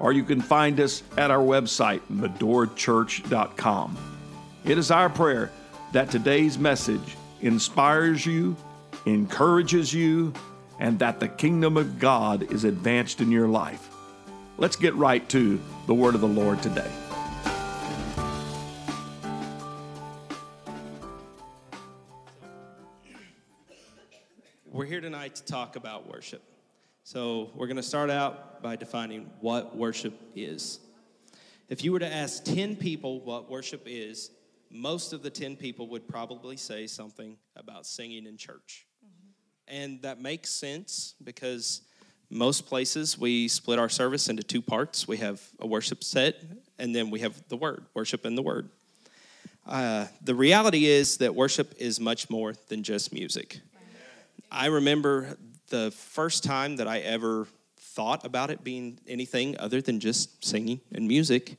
or you can find us at our website, medorachurch.com. It is our prayer that today's message inspires you, encourages you, and that the kingdom of God is advanced in your life. Let's get right to the word of the Lord today. We're here tonight to talk about worship. So, we're going to start out by defining what worship is. If you were to ask 10 people what worship is, most of the 10 people would probably say something about singing in church. Mm-hmm. And that makes sense because most places we split our service into two parts. We have a worship set, and then we have the word, worship and the word. Uh, the reality is that worship is much more than just music. I remember the first time that I ever thought about it being anything other than just singing and music,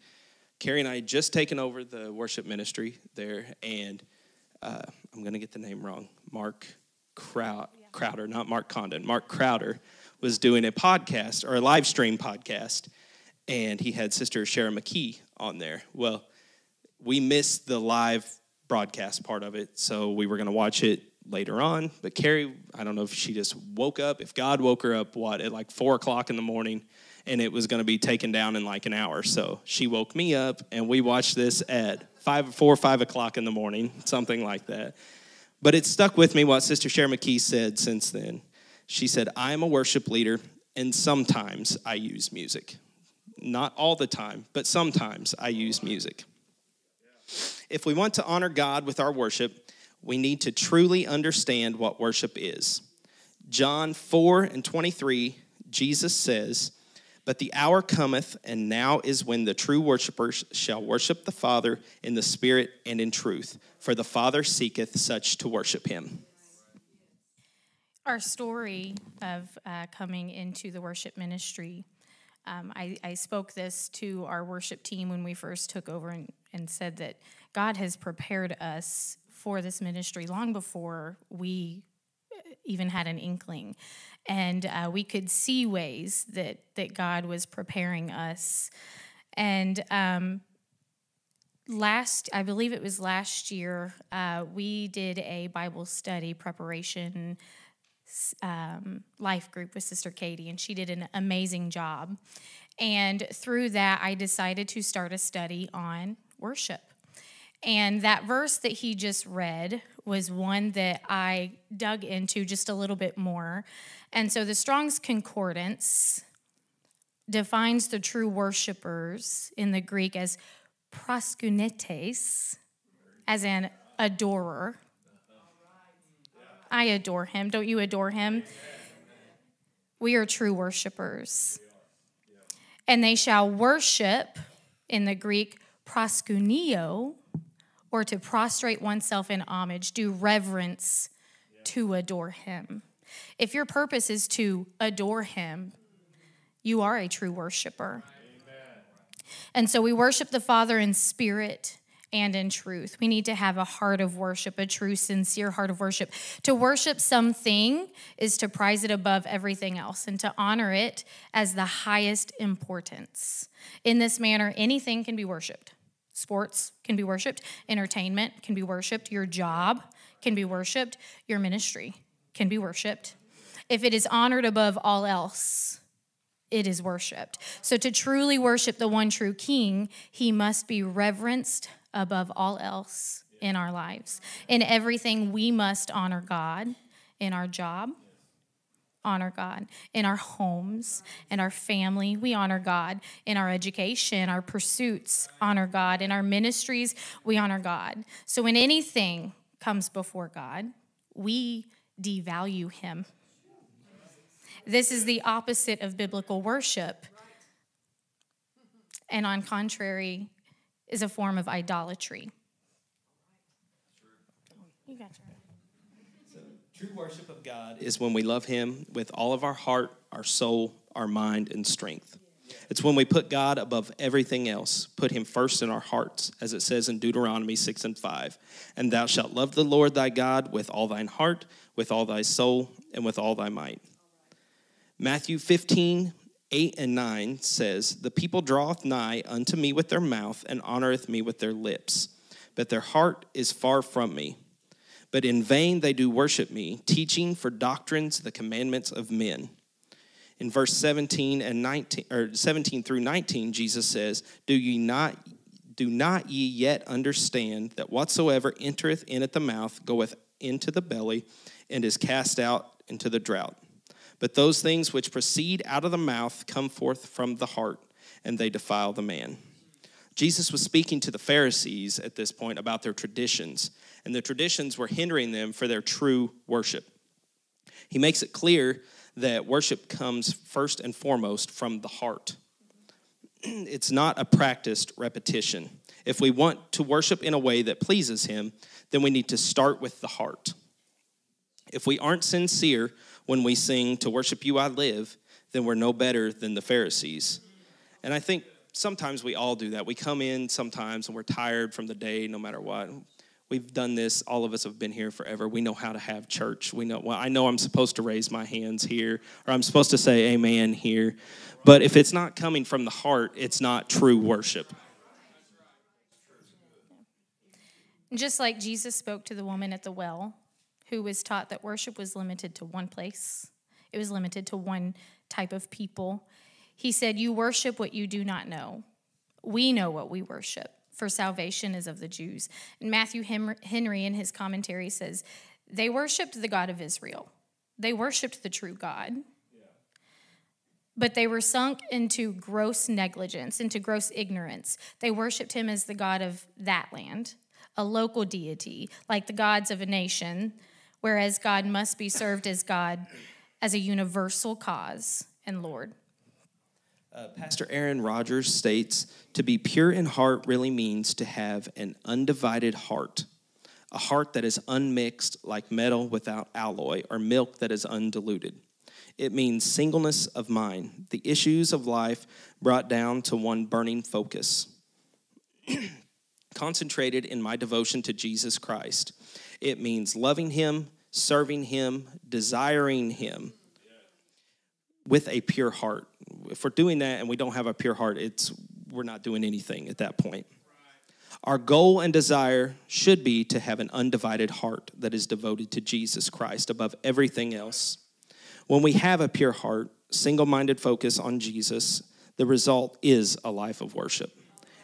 Carrie and I had just taken over the worship ministry there, and uh, I'm going to get the name wrong. Mark Crow- Crowder, not Mark Condon. Mark Crowder was doing a podcast or a live stream podcast, and he had Sister Sharon McKee on there. Well, we missed the live broadcast part of it, so we were going to watch it later on. But Carrie, I don't know if she just woke up, if God woke her up, what, at like four o'clock in the morning, and it was going to be taken down in like an hour. So she woke me up, and we watched this at five, four or five o'clock in the morning, something like that. But it stuck with me what Sister Sharon McKee said since then. She said, I am a worship leader, and sometimes I use music. Not all the time, but sometimes I use music. If we want to honor God with our worship, we need to truly understand what worship is. John 4 and 23, Jesus says, But the hour cometh, and now is when the true worshipers shall worship the Father in the Spirit and in truth, for the Father seeketh such to worship him. Our story of uh, coming into the worship ministry, um, I, I, spoke this to our worship team when we first took over and, and said that God has prepared us for this ministry long before we even had an inkling. And uh, we could see ways that, that God was preparing us. And um, last, I believe it was last year, uh, we did a Bible study preparation um, life group with Sister Katie, and she did an amazing job. And through that, I decided to start a study on worship. And that verse that he just read was one that I dug into just a little bit more. And so the Strong's Concordance defines the true worshipers in the Greek as proskunetes, as an adorer. I adore him. Don't you adore him? We are true worshipers. And they shall worship in the Greek proskuneo, or to prostrate oneself in homage, do reverence yeah. to adore him. If your purpose is to adore him, you are a true worshiper. Amen. And so we worship the Father in spirit and in truth. We need to have a heart of worship, a true, sincere heart of worship. To worship something is to prize it above everything else and to honor it as the highest importance. In this manner, anything can be worshiped. Sports can be worshiped, entertainment can be worshiped, your job can be worshiped, your ministry can be worshiped. If it is honored above all else, it is worshiped. So, to truly worship the one true King, he must be reverenced above all else in our lives. In everything, we must honor God in our job, honor God. In our homes, in our family, we honor God. In our education, our pursuits, honor God. In our ministries, we honor God. So when anything comes before God, we devalue Him. This is the opposite of biblical worship. And on contrary, is a form of idolatry. You got your... True worship of God is when we love Him with all of our heart, our soul, our mind, and strength. It's when we put God above everything else, put Him first in our hearts, as it says in Deuteronomy 6 and 5. And thou shalt love the Lord thy God with all thine heart, with all thy soul, and with all thy might. Matthew 15, 8 and 9 says, The people draweth nigh unto me with their mouth, and honoreth me with their lips, but their heart is far from me. But in vain they do worship me, teaching for doctrines the commandments of men. In verse 17 and 19 or 17 through 19 jesus says do ye not do not ye yet understand that whatsoever entereth in at the mouth goeth into the belly and is cast out into the drought. But those things which proceed out of the mouth come forth from the heart and they defile the man jesus was speaking to the pharisees at this point about their traditions and the traditions were hindering them for their true worship he makes it clear that worship comes first and foremost from the heart. it's not a practiced repetition. If we want to worship in a way that pleases Him, then we need to start with the heart. If we aren't sincere when we sing, To worship you I live, then we're no better than the Pharisees. And I think sometimes we all do that. We come in sometimes and we're tired from the day, no matter what. We've done this. All of us have been here forever. We know how to have church. We know, well, I know I'm supposed to raise my hands here, or I'm supposed to say amen here. But if it's not coming from the heart, it's not true worship. Just like Jesus spoke to the woman at the well, who was taught that worship was limited to one place, it was limited to one type of people. He said, You worship what you do not know. We know what we worship for salvation is of the Jews. And Matthew Henry, in his commentary, says, They worshiped the God of Israel, they worshiped the true God. But they were sunk into gross negligence, into gross ignorance. They worshiped him as the God of that land, a local deity, like the gods of a nation, whereas God must be served as God, as a universal cause and Lord. Uh, Pastor Adrian Rogers states to be pure in heart really means to have an undivided heart, a heart that is unmixed like metal without alloy, or milk that is undiluted. It means singleness of mind, the issues of life brought down to one burning focus. Concentrated in my devotion to Jesus Christ. It means loving Him, serving Him, desiring Him with a pure heart if we're doing that and we don't have a pure heart, it's we're not doing anything at that point. Our goal and desire should be to have an undivided heart that is devoted to Jesus Christ above everything else. When we have a pure heart, single minded focus on Jesus, the result is a life of worship.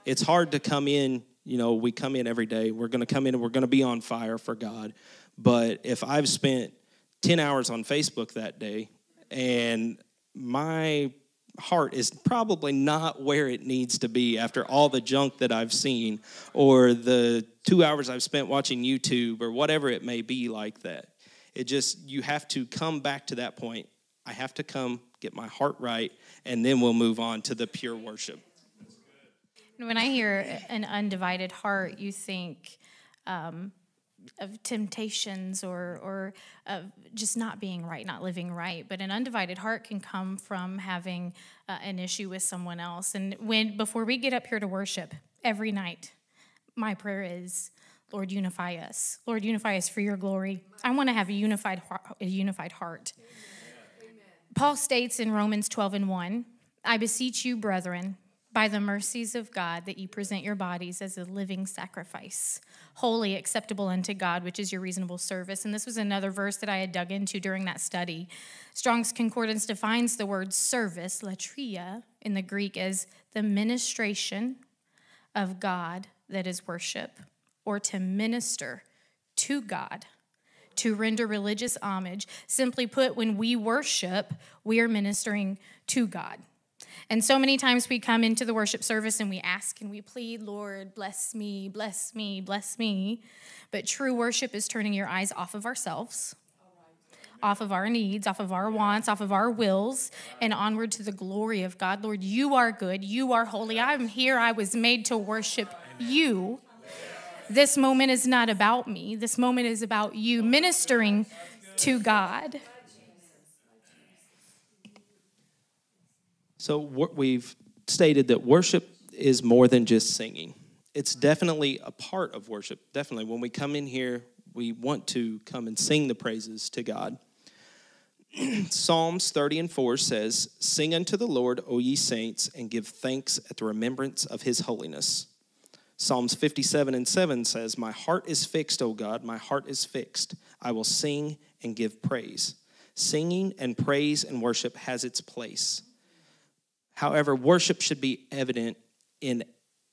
It's hard to come in, you know, we come in every day, we're gonna come in and we're gonna be on fire for God. But if I've spent 10 hours on Facebook that day and my heart is probably not where it needs to be after all the junk that I've seen or the two hours I've spent watching YouTube or whatever it may be like that. It just, you have to come back to that point. I have to come get my heart right, and then we'll move on to the pure worship. When I hear an undivided heart, you think, um, of temptations or or of just not being right, not living right. But an undivided heart can come from having uh, an issue with someone else. And when before we get up here to worship every night, my prayer is, Lord, unify us. Lord, unify us for your glory. I want to have a unified a unified heart. Amen. Paul states in Romans 12 and 1, I beseech you, brethren, by the mercies of God that you present your bodies as a living sacrifice, holy, acceptable unto God, which is your reasonable service. And this was another verse that I had dug into during that study. Strong's Concordance defines the word service, latreia, in the Greek as the ministration of God that is worship, or to minister to God to render religious homage. Simply put, when we worship, we are ministering to God. And so many times we come into the worship service and we ask and we plead, Lord, bless me, bless me, bless me. But true worship is turning your eyes off of ourselves, off of our needs, off of our wants, off of our wills, and onward to the glory of God. Lord, you are good. You are holy. I'm here. I was made to worship you. This moment is not about me. This moment is about you ministering to God. So we've stated that worship is more than just singing. It's definitely a part of worship. Definitely. When we come in here, we want to come and sing the praises to God. Psalms 30 and 4 says, Sing unto the Lord, O ye saints, and give thanks at the remembrance of his holiness. Psalms 57 and 7 says, My heart is fixed, O God, my heart is fixed. I will sing and give praise. Singing and praise and worship has its place. However, worship should be evident in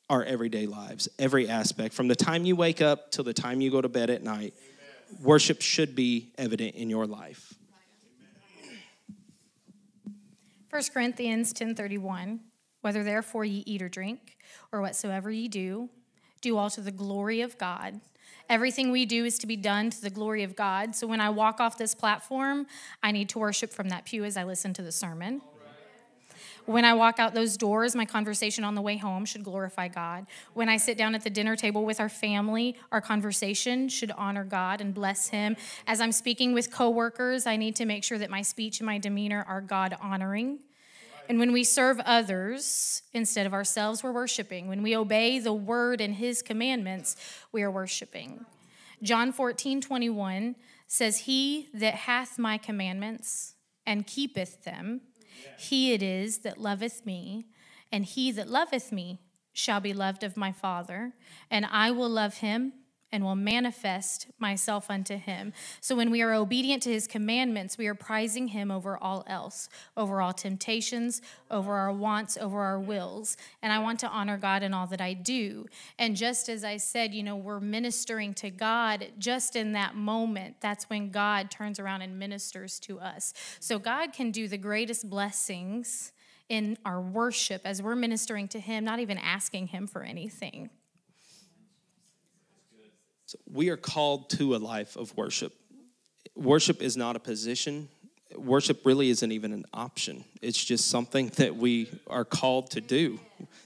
our everyday lives, every aspect. From the time you wake up till the time you go to bed at night, Amen. worship should be evident in your life. 1 Corinthians 10:31 Whether therefore ye eat or drink or whatsoever ye do do all to the glory of God. Everything we do is to be done to the glory of God. So when I walk off this platform, I need to worship from that pew as I listen to the sermon. When I walk out those doors, my conversation on the way home should glorify God. When I sit down at the dinner table with our family, our conversation should honor God and bless Him. As I'm speaking with coworkers, I need to make sure that my speech and my demeanor are God honoring. And when we serve others instead of ourselves, we're worshiping. When we obey the word and his commandments, we are worshiping. John 14, 21 says, He that hath my commandments and keepeth them, he it is that loveth me, and he that loveth me shall be loved of my Father, and I will love him and will manifest myself unto him. So when we are obedient to his commandments, we are prizing him over all else, over all temptations, over our wants, over our wills. And I want to honor God in all that I do. And just as I said, you know, we're ministering to God just in that moment. That's when God turns around and ministers to us. So God can do the greatest blessings in our worship as we're ministering to him, not even asking him for anything. So we are called to a life of worship. Worship is not a position. Worship really isn't even an option. It's just something that we are called to do.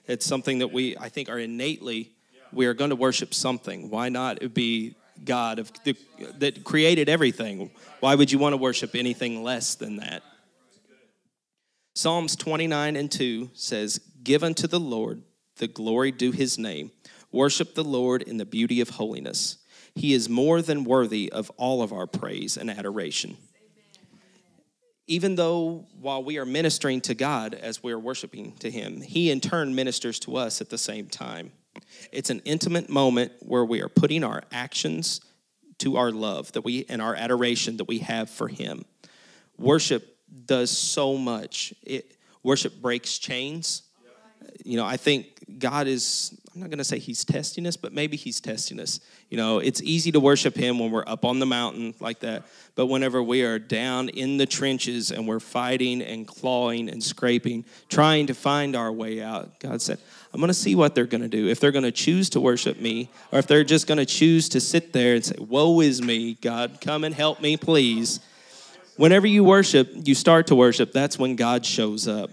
It's something that we, I think, are innately, we are going to worship something. Why not it be God of the, that created everything? Why would you want to worship anything less than that? Psalms 29 and 2 says, Give unto the Lord the glory due his name Worship the Lord in the beauty of holiness. He is more than worthy of all of our praise and adoration. Even though while we are ministering to God as we are worshiping to Him, He in turn ministers to us at the same time. It's an intimate moment where we are putting our actions to our love that we and our adoration that we have for Him. Worship does so much. It, worship breaks chains. You know, I think God is I'm not going to say he's testing us, but maybe he's testing us. You know, it's easy to worship him when we're up on the mountain like that. But whenever we are down in the trenches and we're fighting and clawing and scraping, trying to find our way out, God said, I'm going to see what they're going to do. If they're going to choose to worship me, or if they're just going to choose to sit there and say, Woe is me, God, come and help me, please. Whenever you worship, you start to worship, that's when God shows up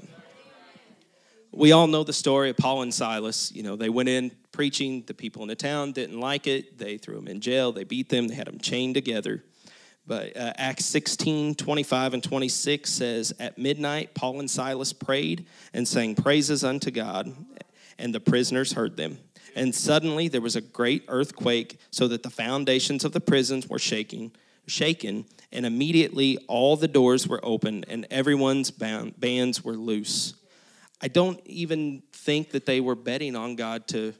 we all know the story of Paul and Silas. You know, they went in preaching. The people in the town didn't like it. They threw them in jail. They beat them. They had them chained together. But uh, Acts 16, 25 and 26 says, At midnight, Paul and Silas prayed and sang praises unto God, and the prisoners heard them. And suddenly there was a great earthquake, so that the foundations of the prisons were shaking, shaken, and immediately all the doors were open, and everyone's bound, bands were loose. I don't even think that they were betting on God to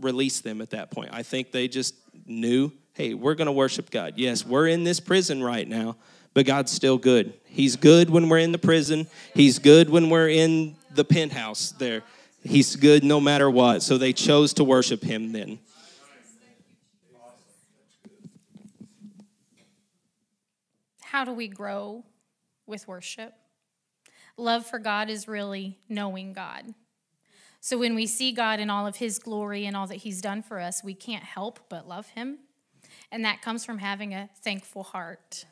release them at that point. I think they just knew, hey, we're going to worship God. Yes, we're in this prison right now, but God's still good. He's good when we're in the prison, He's good when we're in the penthouse there. He's good no matter what. So they chose to worship Him then. How do we grow with worship? Love for God is really knowing God. So when we see God in all of his glory and all that he's done for us, we can't help but love him. And that comes from having a thankful heart.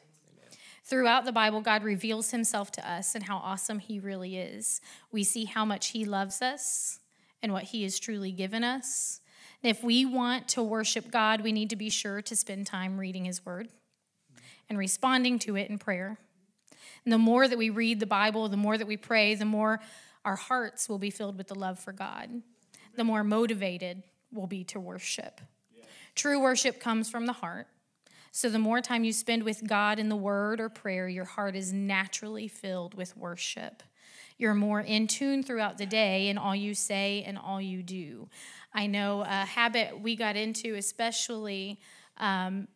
Throughout the Bible, God reveals himself to us and how awesome he really is. We see how much he loves us and what he has truly given us. If we want to worship God, we need to be sure to spend time reading His Word and responding to it in prayer. And the more that we read the Bible, the more that we pray, the more our hearts will be filled with the love for God, the more motivated we'll be to worship. True worship comes from the heart. So, the more time you spend with God in the word or prayer, your heart is naturally filled with worship. You're more in tune throughout the day in all you say and all you do. I know a habit we got into, especially. Um,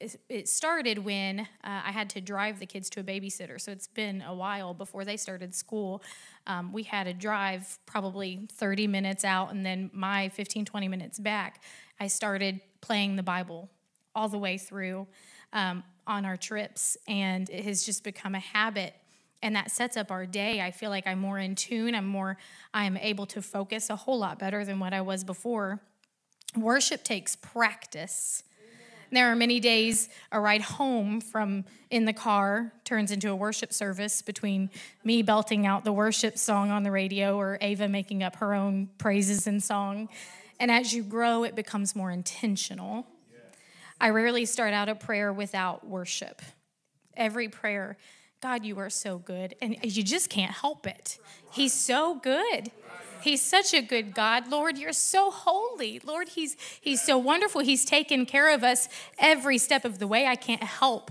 it started when uh, I had to drive the kids to a babysitter. So it's been a while before they started school. Um, we had to drive probably 30 minutes out and then my 15, 20 minutes back. I started playing the Bible all the way through um, on our trips, and it has just become a habit. And that sets up our day. I feel like I'm more in tune. I'm more, I'm able to focus a whole lot better than what I was before. Worship takes practice. There are many days a ride home from in the car turns into a worship service between me belting out the worship song on the radio or Ava making up her own praises and song. And as you grow, it becomes more intentional. I rarely start out a prayer without worship. Every prayer, God, you are so good. And you just can't help it. He's so good. He's such a good God. Lord, you're so holy. Lord, he's he's so wonderful. He's taken care of us every step of the way. I can't help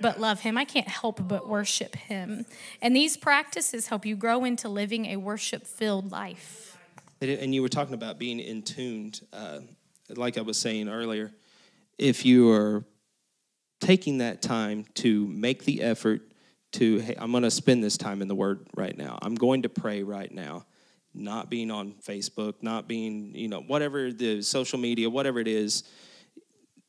but love him. I can't help but worship him. And these practices help you grow into living a worship-filled life. And you were talking about being in tuned, uh, like I was saying earlier. If you are taking that time to make the effort to, hey, I'm going to spend this time in the Word right now. I'm going to pray right now not being on Facebook, not being, you know, whatever the social media, whatever it is,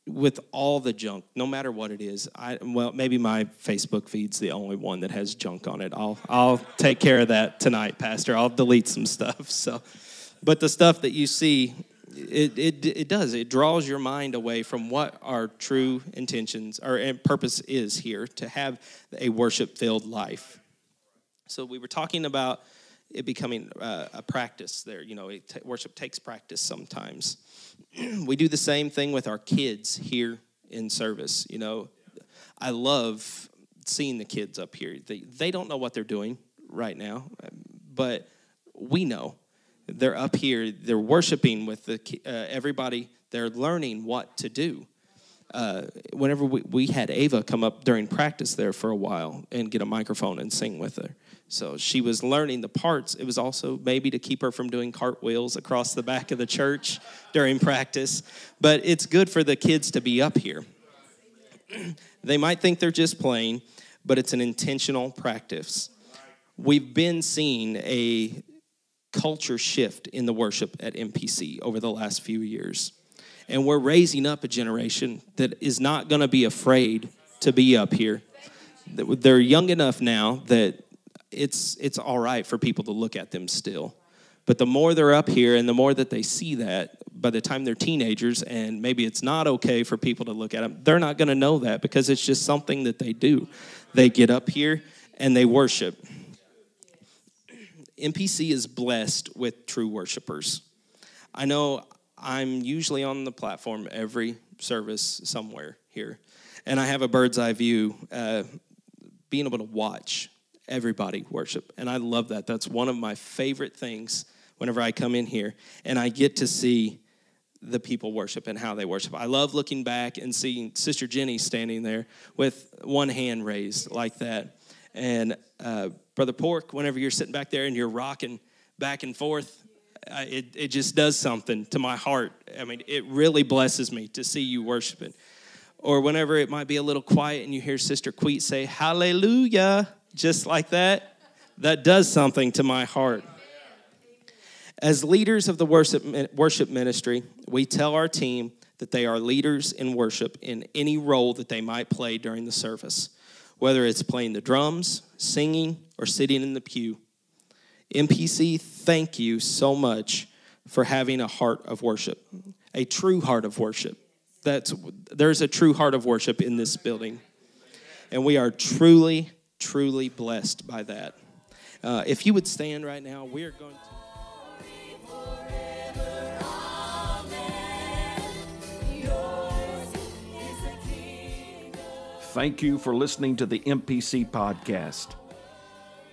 with all the junk, no matter what it is. I well, maybe my Facebook feed's the only one that has junk on it. I'll I'll take care of that tonight, Pastor. I'll delete some stuff. So, but the stuff that you see, it it it does. It draws your mind away from what our true intentions or purpose is here to have a worship filled life. So we were talking about it becoming uh, a practice there. You know, t- worship takes practice sometimes. we do the same thing with our kids here in service. You know, I love seeing the kids up here. They, they don't know what they're doing right now, but we know. They're up here, they're worshiping with the, uh, everybody, they're learning what to do. Uh, whenever we, we had Ava come up during practice there for a while and get a microphone and sing with her. So she was learning the parts. It was also maybe to keep her from doing cartwheels across the back of the church during practice. But it's good for the kids to be up here. they might think they're just playing, but it's an intentional practice. We've been seeing a culture shift in the worship at MPC over the last few years. And we're raising up a generation that is not going to be afraid to be up here. They're young enough now that it's it's all right for people to look at them still. But the more they're up here and the more that they see that, by the time they're teenagers and maybe it's not okay for people to look at them, they're not going to know that because it's just something that they do. They get up here and they worship. MPC is blessed with true worshipers. I know I'm usually on the platform every service somewhere here, and I have a bird's eye view, uh, being able to watch everybody worship. And I love that. That's one of my favorite things whenever I come in here and I get to see the people worship and how they worship. I love looking back and seeing Sister Jenny standing there with one hand raised like that. And uh, Brother Pork, whenever you're sitting back there and you're rocking back and forth, it, it just does something to my heart. I mean, it really blesses me to see you worshiping. Or whenever it might be a little quiet and you hear Sister Queet say, Hallelujah just like that, that does something to my heart. As leaders of the worship, worship ministry, we tell our team that they are leaders in worship in any role that they might play during the service, whether it's playing the drums, singing, or sitting in the pew. MPC, thank you so much for having a heart of worship, a true heart of worship. That's, there's a true heart of worship in this building. And we are truly, truly blessed by that. Uh, if you would stand right now, we are going to. Thank you for listening to the MPC podcast.